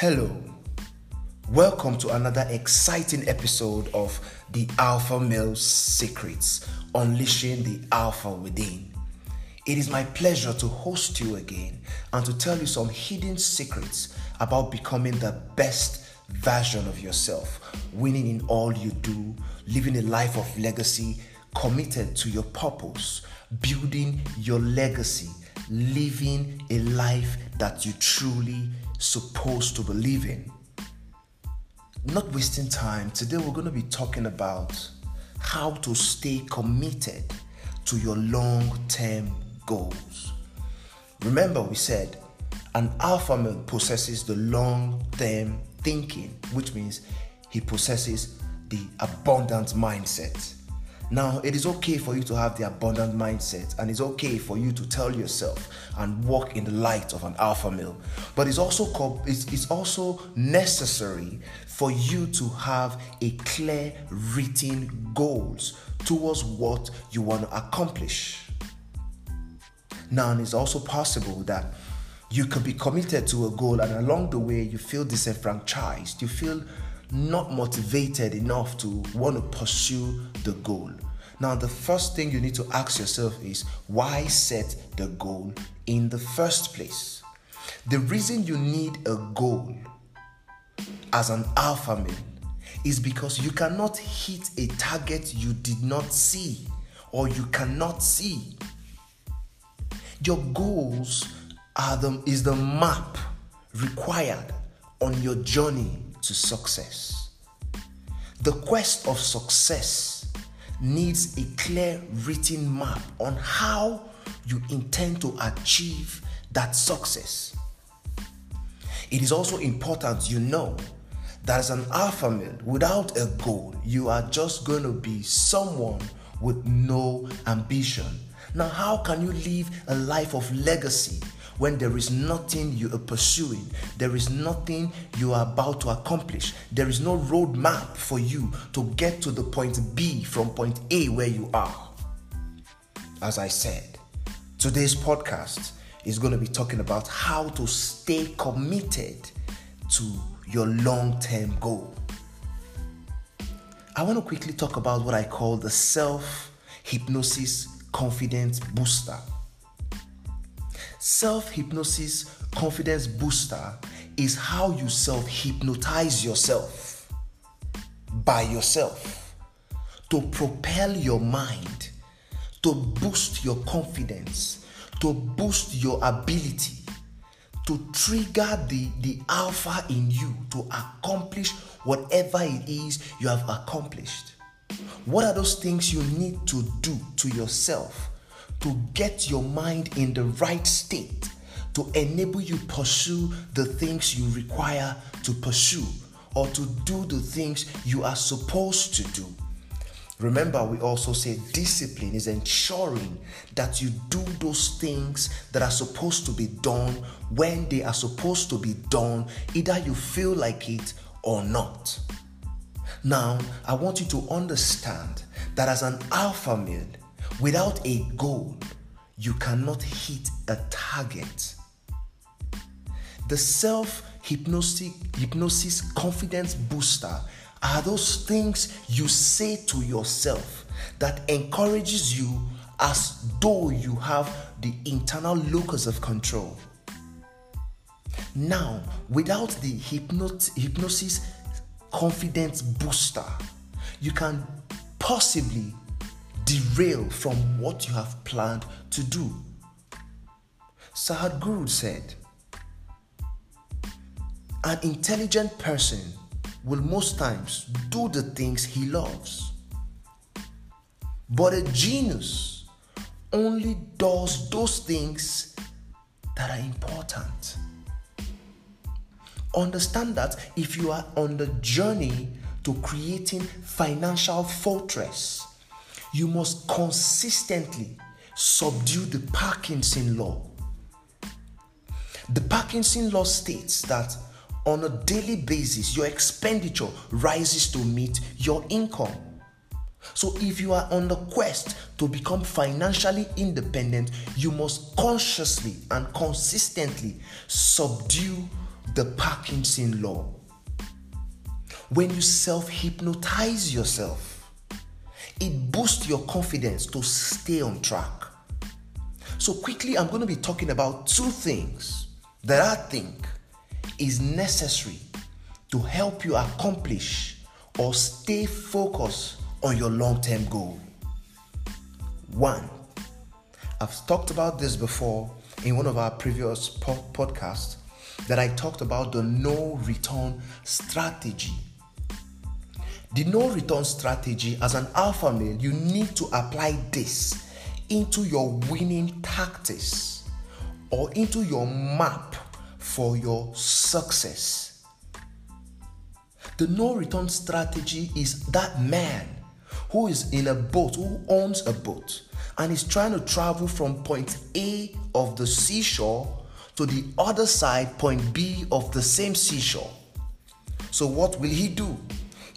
Hello. Welcome to another exciting episode of The Alpha Male Secrets Unleashing the Alpha Within. It is my pleasure to host you again and to tell you some hidden secrets about becoming the best version of yourself, winning in all you do, living a life of legacy, committed to your purpose, building your legacy, living a life that you truly supposed to believe in. Not wasting time, today we're going to be talking about how to stay committed to your long term goals. Remember, we said an alpha male possesses the long term thinking, which means he possesses the abundant mindset. Now, it is okay for you to have the abundant mindset, and it's okay for you to tell yourself and walk in the light of an alpha male. But it's also it's, it's also necessary for you to have a clear written goals towards what you want to accomplish. Now, and it's also possible that you could be committed to a goal, and along the way, you feel disenfranchised. You feel not motivated enough to want to pursue the goal. Now, the first thing you need to ask yourself is why set the goal in the first place? The reason you need a goal as an alpha male is because you cannot hit a target you did not see or you cannot see. Your goals are the, is the map required on your journey to success. The quest of success needs a clear written map on how you intend to achieve that success. It is also important you know that as an alpha male, without a goal, you are just going to be someone with no ambition. Now, how can you live a life of legacy when there is nothing you are pursuing, there is nothing you are about to accomplish, there is no roadmap for you to get to the point B from point A where you are. As I said, today's podcast is going to be talking about how to stay committed to your long term goal. I want to quickly talk about what I call the self hypnosis confidence booster. Self hypnosis confidence booster is how you self hypnotize yourself by yourself to propel your mind, to boost your confidence, to boost your ability, to trigger the, the alpha in you to accomplish whatever it is you have accomplished. What are those things you need to do to yourself to get your mind in the right state to enable you pursue the things you require to pursue or to do the things you are supposed to do. Remember, we also say discipline is ensuring that you do those things that are supposed to be done when they are supposed to be done, either you feel like it or not. Now, I want you to understand that as an alpha male, Without a goal, you cannot hit a target. The self hypnosis confidence booster are those things you say to yourself that encourages you as though you have the internal locus of control. Now, without the hypnosis confidence booster, you can possibly derail from what you have planned to do. Sadhguru said, An intelligent person will most times do the things he loves. But a genius only does those things that are important. Understand that if you are on the journey to creating financial fortress, you must consistently subdue the Parkinson law. The Parkinson law states that on a daily basis, your expenditure rises to meet your income. So, if you are on the quest to become financially independent, you must consciously and consistently subdue the Parkinson law. When you self hypnotize yourself, it boosts your confidence to stay on track. So, quickly, I'm going to be talking about two things that I think is necessary to help you accomplish or stay focused on your long term goal. One, I've talked about this before in one of our previous po- podcasts that I talked about the no return strategy. The no return strategy, as an alpha male, you need to apply this into your winning tactics or into your map for your success. The no return strategy is that man who is in a boat, who owns a boat, and is trying to travel from point A of the seashore to the other side, point B of the same seashore. So, what will he do?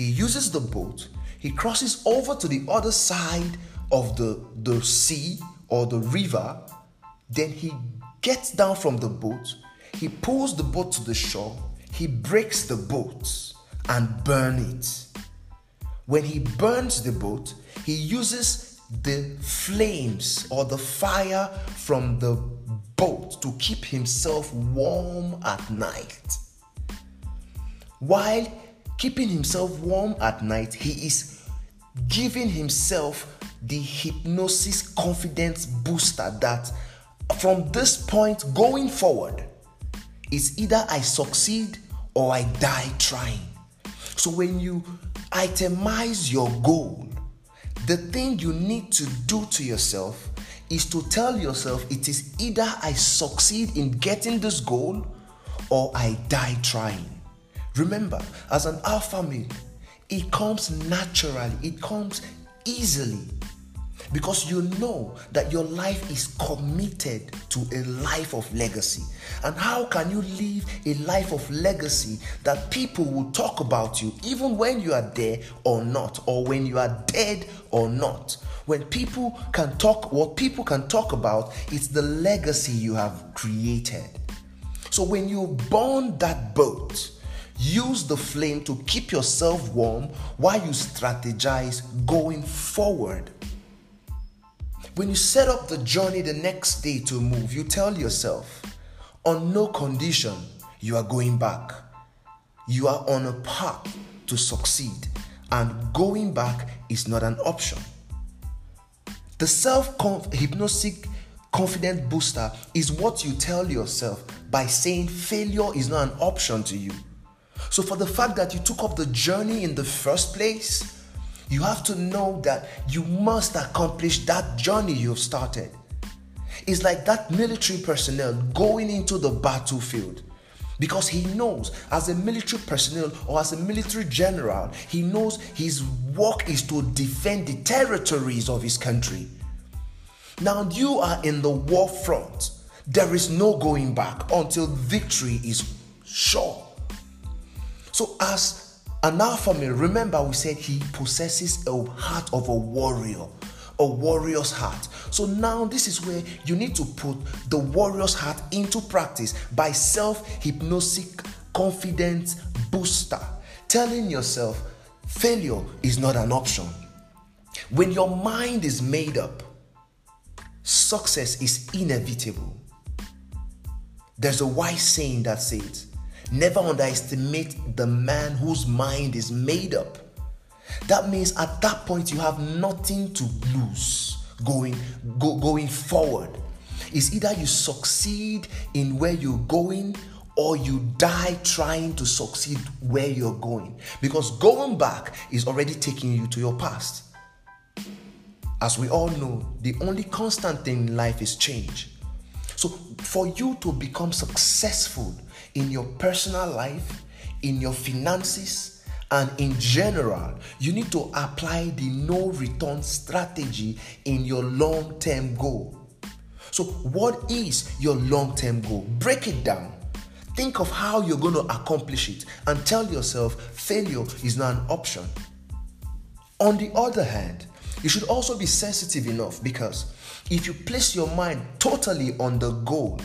He uses the boat, he crosses over to the other side of the, the sea or the river, then he gets down from the boat, he pulls the boat to the shore, he breaks the boat and burn it. When he burns the boat, he uses the flames or the fire from the boat to keep himself warm at night. While keeping himself warm at night, he is giving himself the hypnosis confidence booster that from this point going forward, it's either I succeed or I die trying. So when you itemize your goal, the thing you need to do to yourself is to tell yourself it is either I succeed in getting this goal or I die trying. Remember, as an alpha male, it comes naturally, it comes easily because you know that your life is committed to a life of legacy. And how can you live a life of legacy that people will talk about you even when you are there or not, or when you are dead or not? When people can talk, what people can talk about is the legacy you have created. So when you burn that boat, use the flame to keep yourself warm while you strategize going forward. When you set up the journey the next day to move, you tell yourself, on no condition you are going back. You are on a path to succeed, and going back is not an option. The self hypnotic confident booster is what you tell yourself by saying failure is not an option to you. So, for the fact that you took up the journey in the first place, you have to know that you must accomplish that journey you've started. It's like that military personnel going into the battlefield because he knows as a military personnel or as a military general, he knows his work is to defend the territories of his country. Now you are in the war front. There is no going back until victory is sure. So, as an alpha male, remember we said he possesses a heart of a warrior, a warrior's heart. So now this is where you need to put the warrior's heart into practice by self hypnosis confidence booster, telling yourself failure is not an option. When your mind is made up, success is inevitable. There's a wise saying that says, Never underestimate the man whose mind is made up. That means at that point you have nothing to lose going go, going forward. It's either you succeed in where you're going or you die trying to succeed where you're going. Because going back is already taking you to your past. As we all know, the only constant thing in life is change. So, for you to become successful in your personal life, in your finances, and in general, you need to apply the no return strategy in your long term goal. So, what is your long term goal? Break it down. Think of how you're going to accomplish it and tell yourself failure is not an option. On the other hand, you should also be sensitive enough because if you place your mind totally on the goal,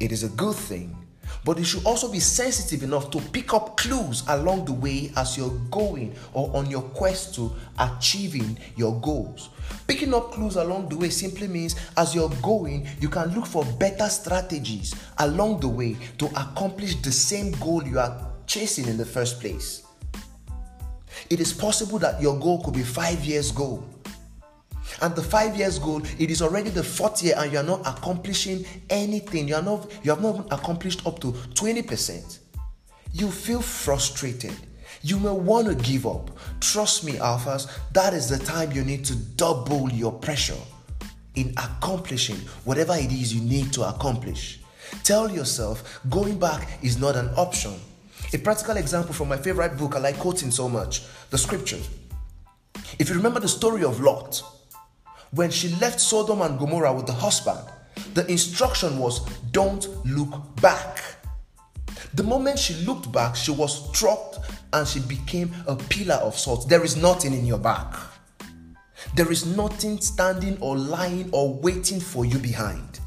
it is a good thing. But you should also be sensitive enough to pick up clues along the way as you're going or on your quest to achieving your goals. Picking up clues along the way simply means as you're going, you can look for better strategies along the way to accomplish the same goal you are chasing in the first place. It is possible that your goal could be five years goal and the five years goal it is already the fourth year and you are not accomplishing anything. You are not you have not accomplished up to 20% you feel frustrated. You may want to give up. Trust me alphas that is the time you need to double your pressure in accomplishing whatever it is you need to accomplish. Tell yourself going back is not an option. A practical example from my favorite book i like quoting so much the scriptures if you remember the story of lot when she left Sodom and Gomorrah with the husband, the instruction was don't look back. The moment she looked back, she was struck and she became a pillar of salt. There is nothing in your back. There is nothing standing or lying or waiting for you behind.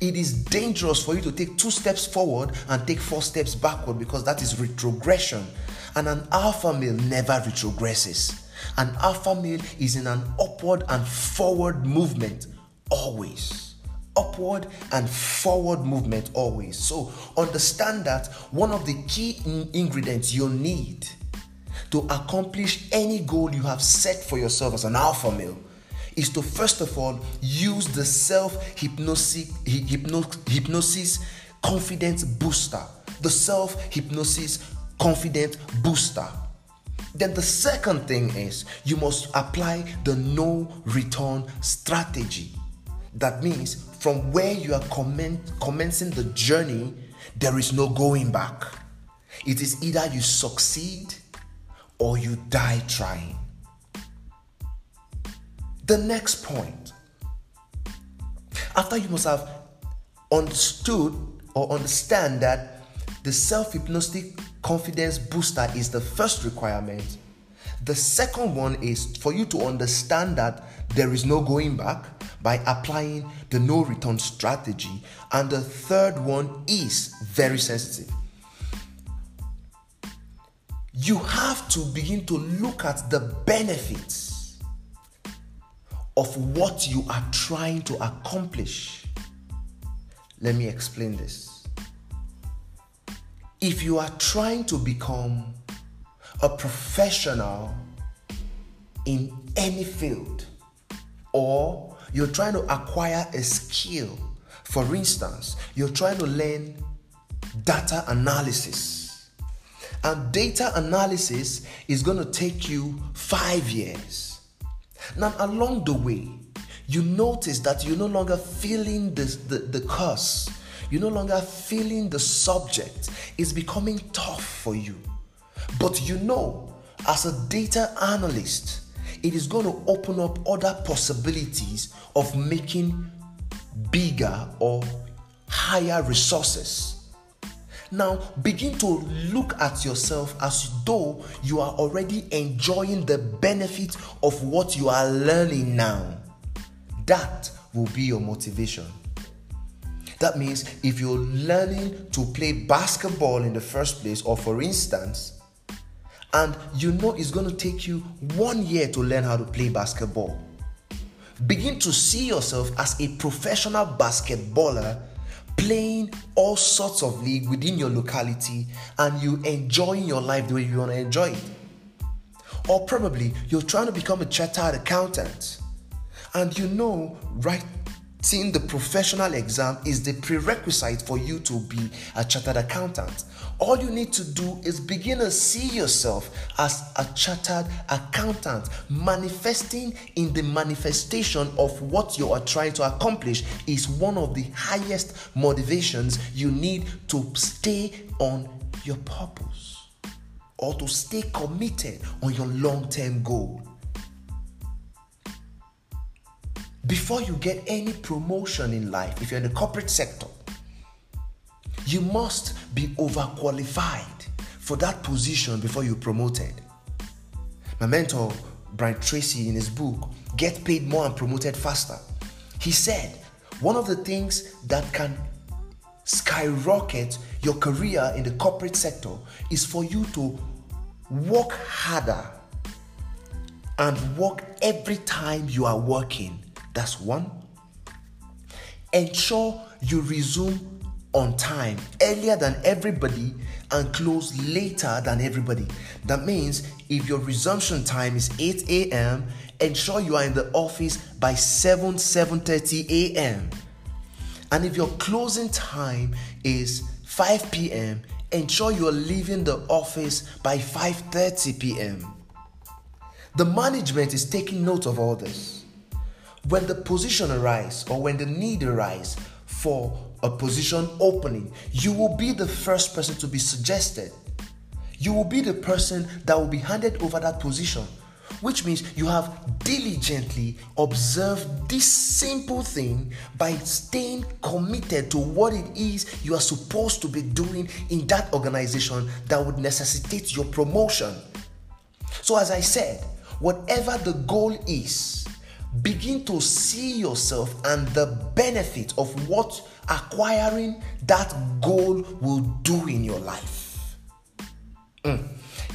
It is dangerous for you to take two steps forward and take four steps backward because that is retrogression. And an alpha male never retrogresses. An alpha male is in an upward and forward movement always. Upward and forward movement always. So understand that one of the key in- ingredients you need to accomplish any goal you have set for yourself as an alpha male is to first of all use the self hypnosis confidence booster the self hypnosis confidence booster then the second thing is you must apply the no return strategy. That means from where you are comment, commencing the journey, there is no going back. It is either you succeed or you die trying. The next point, after you must have understood or understand that the self hypnotic confidence booster is the first requirement. The second one is for you to understand that there is no going back by applying the no return strategy. And the third one is very sensitive. You have to begin to look at the benefits of what you are trying to accomplish. Let me explain this if you are trying to become a professional in any field or you're trying to acquire a skill, for instance, you're trying to learn data analysis. And data analysis is going to take you five years. Now, along the way, you notice that you're no longer feeling the, the, the curse you're no longer feeling the subject. It's becoming tough for you. But you know, as a data analyst, it is going to open up other possibilities of making bigger or higher resources. Now, begin to look at yourself as though you are already enjoying the benefit of what you are learning now. That will be your motivation. That means if you're learning to play basketball in the first place, or for instance, and you know it's going to take you one year to learn how to play basketball, begin to see yourself as a professional basketballer playing all sorts of league within your locality and you enjoying your life the way you want to enjoy it. Or probably you're trying to become a chartered accountant and you know right Seeing the professional exam is the prerequisite for you to be a chartered accountant. All you need to do is begin to see yourself as a chartered accountant, manifesting in the manifestation of what you are trying to accomplish is one of the highest motivations you need to stay on your purpose or to stay committed on your long term goal. Before you get any promotion in life, if you're in the corporate sector, you must be overqualified for that position before you're promoted. My mentor, Brian Tracy, in his book, Get Paid More and Promoted Faster, he said one of the things that can skyrocket your career in the corporate sector is for you to work harder and work every time you are working. That's one. Ensure you resume on time earlier than everybody and close later than everybody. That means if your resumption time is 8 a.m., ensure you are in the office by 7 7:30 a.m. And if your closing time is 5 p.m., ensure you are leaving the office by 5:30 p.m. The management is taking note of all this. When the position arises or when the need arises for a position opening, you will be the first person to be suggested. You will be the person that will be handed over that position, which means you have diligently observed this simple thing by staying committed to what it is you are supposed to be doing in that organization that would necessitate your promotion. So, as I said, whatever the goal is, begin to see yourself and the benefit of what acquiring that goal will do in your life. Mm.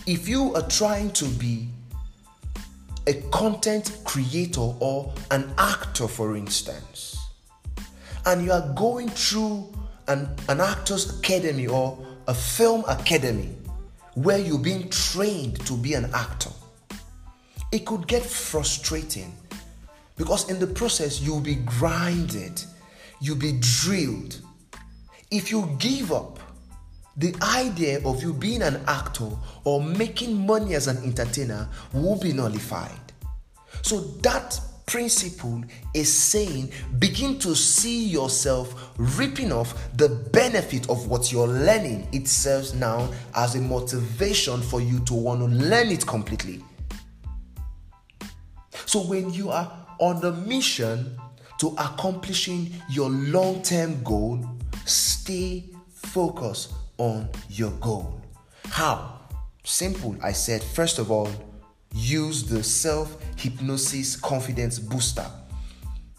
If you are trying to be a content creator or an actor, for instance, and you are going through an, an actor's academy or a film academy where you're being trained to be an actor, it could get frustrating because in the process you'll be grinded you'll be drilled. If you give up, the idea of you being an actor or making money as an entertainer will be nullified. So that principle is saying begin to see yourself ripping off the benefit of what you're learning. It serves now as a motivation for you to want to learn it completely. So when you are on the mission to accomplishing your long term goal, stay focused on your goal. How? Simple. I said, first of all, use the self hypnosis confidence booster.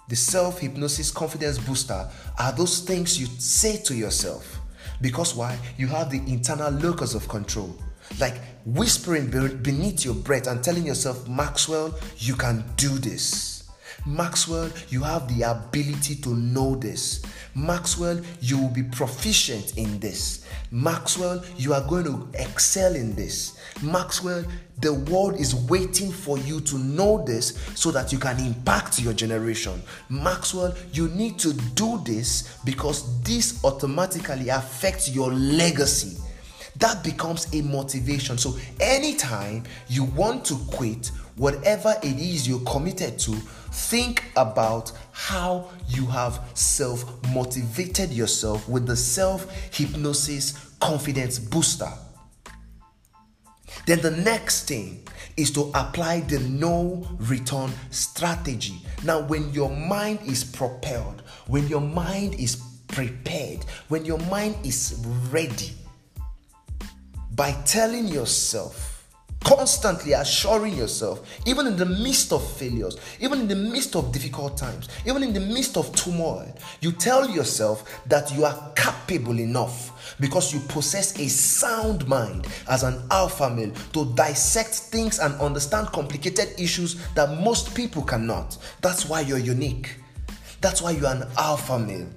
The self hypnosis confidence booster are those things you say to yourself. Because why? You have the internal locus of control. Like whispering beneath your breath and telling yourself, Maxwell, you can do this. Maxwell, you have the ability to know this. Maxwell, you will be proficient in this. Maxwell, you are going to excel in this. Maxwell, the world is waiting for you to know this so that you can impact your generation. Maxwell, you need to do this because this automatically affects your legacy that becomes a motivation. So, anytime you want to quit, whatever it is you're committed to, think about how you have self motivated yourself with the self hypnosis confidence booster. Then the next thing is to apply the no return strategy. Now, when your mind is propelled, when your mind is prepared, when your mind is ready, by telling yourself, constantly assuring yourself, even in the midst of failures, even in the midst of difficult times, even in the midst of turmoil, you tell yourself that you are capable enough because you possess a sound mind as an alpha male to dissect things and understand complicated issues that most people cannot. That's why you're unique. That's why you're an alpha male.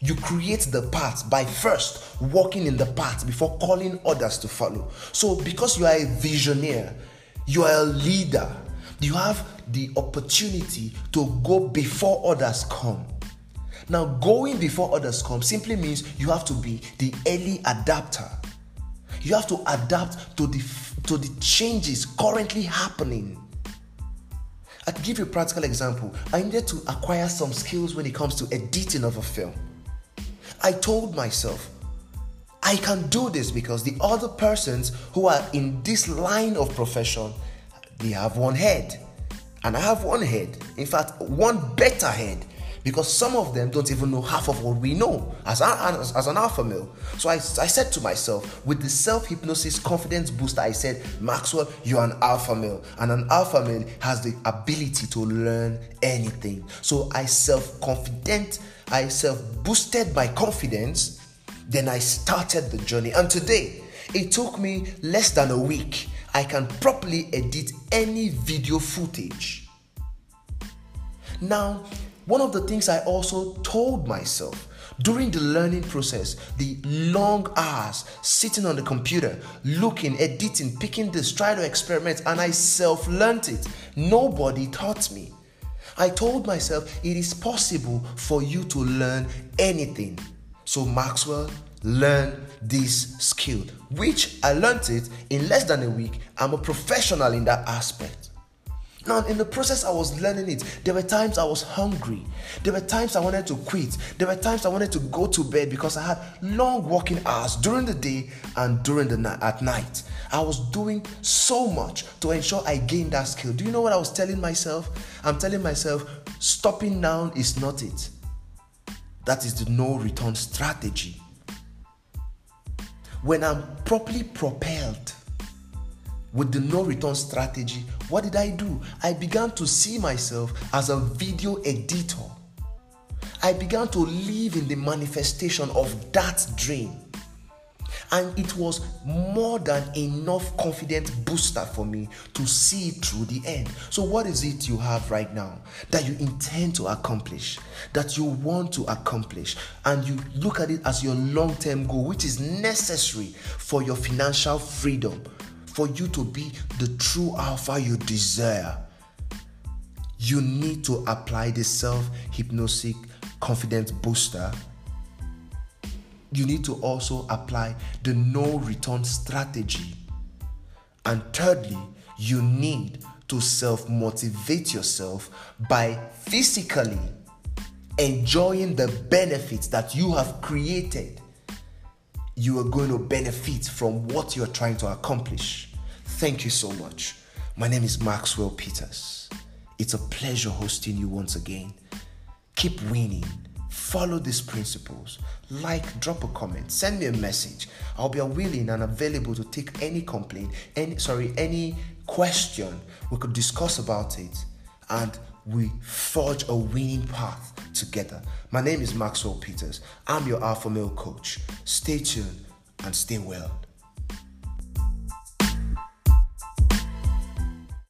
You create the path by first walking in the path before calling others to follow. So, because you are a visionary, you are a leader, you have the opportunity to go before others come. Now, going before others come simply means you have to be the early adapter. You have to adapt to the to the changes currently happening. I give you a practical example. I needed to acquire some skills when it comes to editing of a film. I told myself, I can do this because the other persons who are in this line of profession, they have one head. And I have one head. In fact, one better head. Because some of them don't even know half of what we know as, as, as an alpha male. So I, I said to myself, with the self hypnosis confidence booster, I said, Maxwell, you're an alpha male. And an alpha male has the ability to learn anything. So I self confident I self boosted my confidence Then I started the journey, and today it took me less than a week. I can properly edit any video footage. Now, one of the things I also told myself during the learning process, the long hours sitting on the computer, looking, editing, picking this, trying to experiment, and I self learned it. Nobody taught me. I told myself it is possible for you to learn anything. So, Maxwell, learn this skill, which I learned it in less than a week. I'm a professional in that aspect. Now, in the process I was learning it, there were times I was hungry. There were times I wanted to quit. There were times I wanted to go to bed because I had long working hours during the day and during the night at night. I was doing so much to ensure I gained that skill. Do you know what I was telling myself? I'm telling myself, stopping now is not it. That is the no return strategy. When I'm properly propelled with the no return strategy, what did I do? I began to see myself as a video editor. I began to live in the manifestation of that dream. And it was more than enough confidence booster for me to see it through the end. So, what is it you have right now that you intend to accomplish, that you want to accomplish, and you look at it as your long term goal, which is necessary for your financial freedom, for you to be the true alpha you desire? You need to apply the self hypnosis confidence booster you need to also apply the no return strategy. And thirdly, you need to self motivate yourself by physically enjoying the benefits that you have created. You are going to benefit from what you're trying to accomplish. Thank you so much. My name is Maxwell Peters. It's a pleasure hosting you once again. Keep winning Follow these principles. Like, drop a comment, send me a message. I'll be willing and available to take any complaint, any sorry, any question. We could discuss about it and we forge a winning path together. My name is Maxwell Peters. I'm your Alpha Male coach. Stay tuned and stay well.